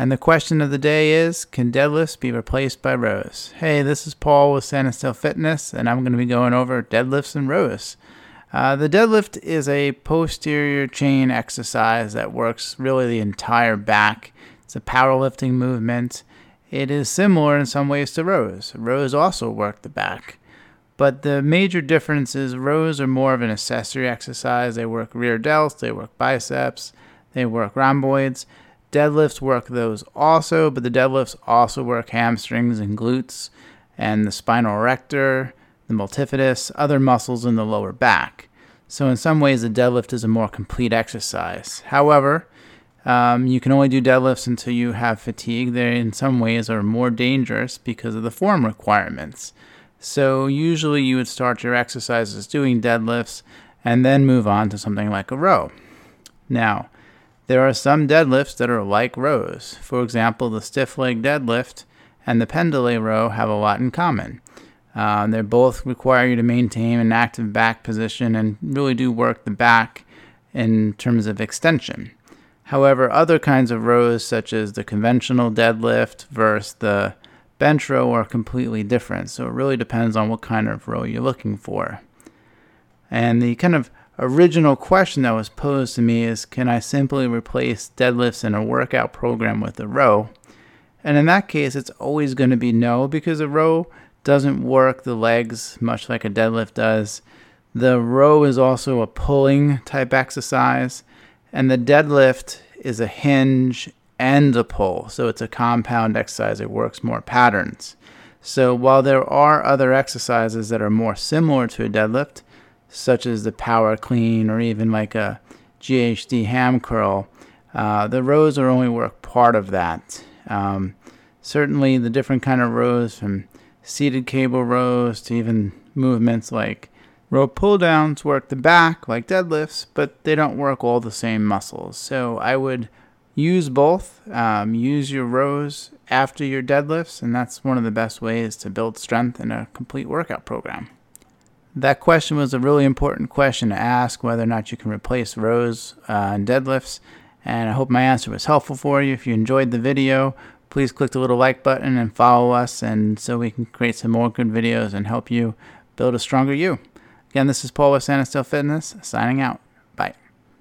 And the question of the day is Can deadlifts be replaced by rows? Hey, this is Paul with Standstill Fitness, and I'm going to be going over deadlifts and rows. Uh, the deadlift is a posterior chain exercise that works really the entire back. It's a powerlifting movement. It is similar in some ways to rows. Rows also work the back. But the major difference is rows are more of an accessory exercise. They work rear delts, they work biceps, they work rhomboids. Deadlifts work those also, but the deadlifts also work hamstrings and glutes and the spinal erector, the multifidus, other muscles in the lower back. So, in some ways, the deadlift is a more complete exercise. However, um, you can only do deadlifts until you have fatigue. They, in some ways, are more dangerous because of the form requirements. So, usually, you would start your exercises doing deadlifts and then move on to something like a row. Now, there are some deadlifts that are like rows. For example, the stiff leg deadlift and the pendlay row have a lot in common. Uh, they both require you to maintain an active back position and really do work the back in terms of extension. However, other kinds of rows, such as the conventional deadlift versus the bench row, are completely different. So it really depends on what kind of row you're looking for. And the kind of original question that was posed to me is can I simply replace deadlifts in a workout program with a row? And in that case, it's always going to be no because a row doesn't work the legs much like a deadlift does. The row is also a pulling type exercise, and the deadlift is a hinge and a pull. So it's a compound exercise, it works more patterns. So while there are other exercises that are more similar to a deadlift, such as the power clean or even like a GHD ham curl, uh, the rows are only work part of that. Um, certainly, the different kind of rows, from seated cable rows to even movements like row pull downs, work the back like deadlifts, but they don't work all the same muscles. So I would use both. Um, use your rows after your deadlifts, and that's one of the best ways to build strength in a complete workout program. That question was a really important question to ask whether or not you can replace rows uh, and deadlifts. And I hope my answer was helpful for you. If you enjoyed the video, please click the little like button and follow us, and so we can create some more good videos and help you build a stronger you. Again, this is Paul with Standstill Fitness, signing out.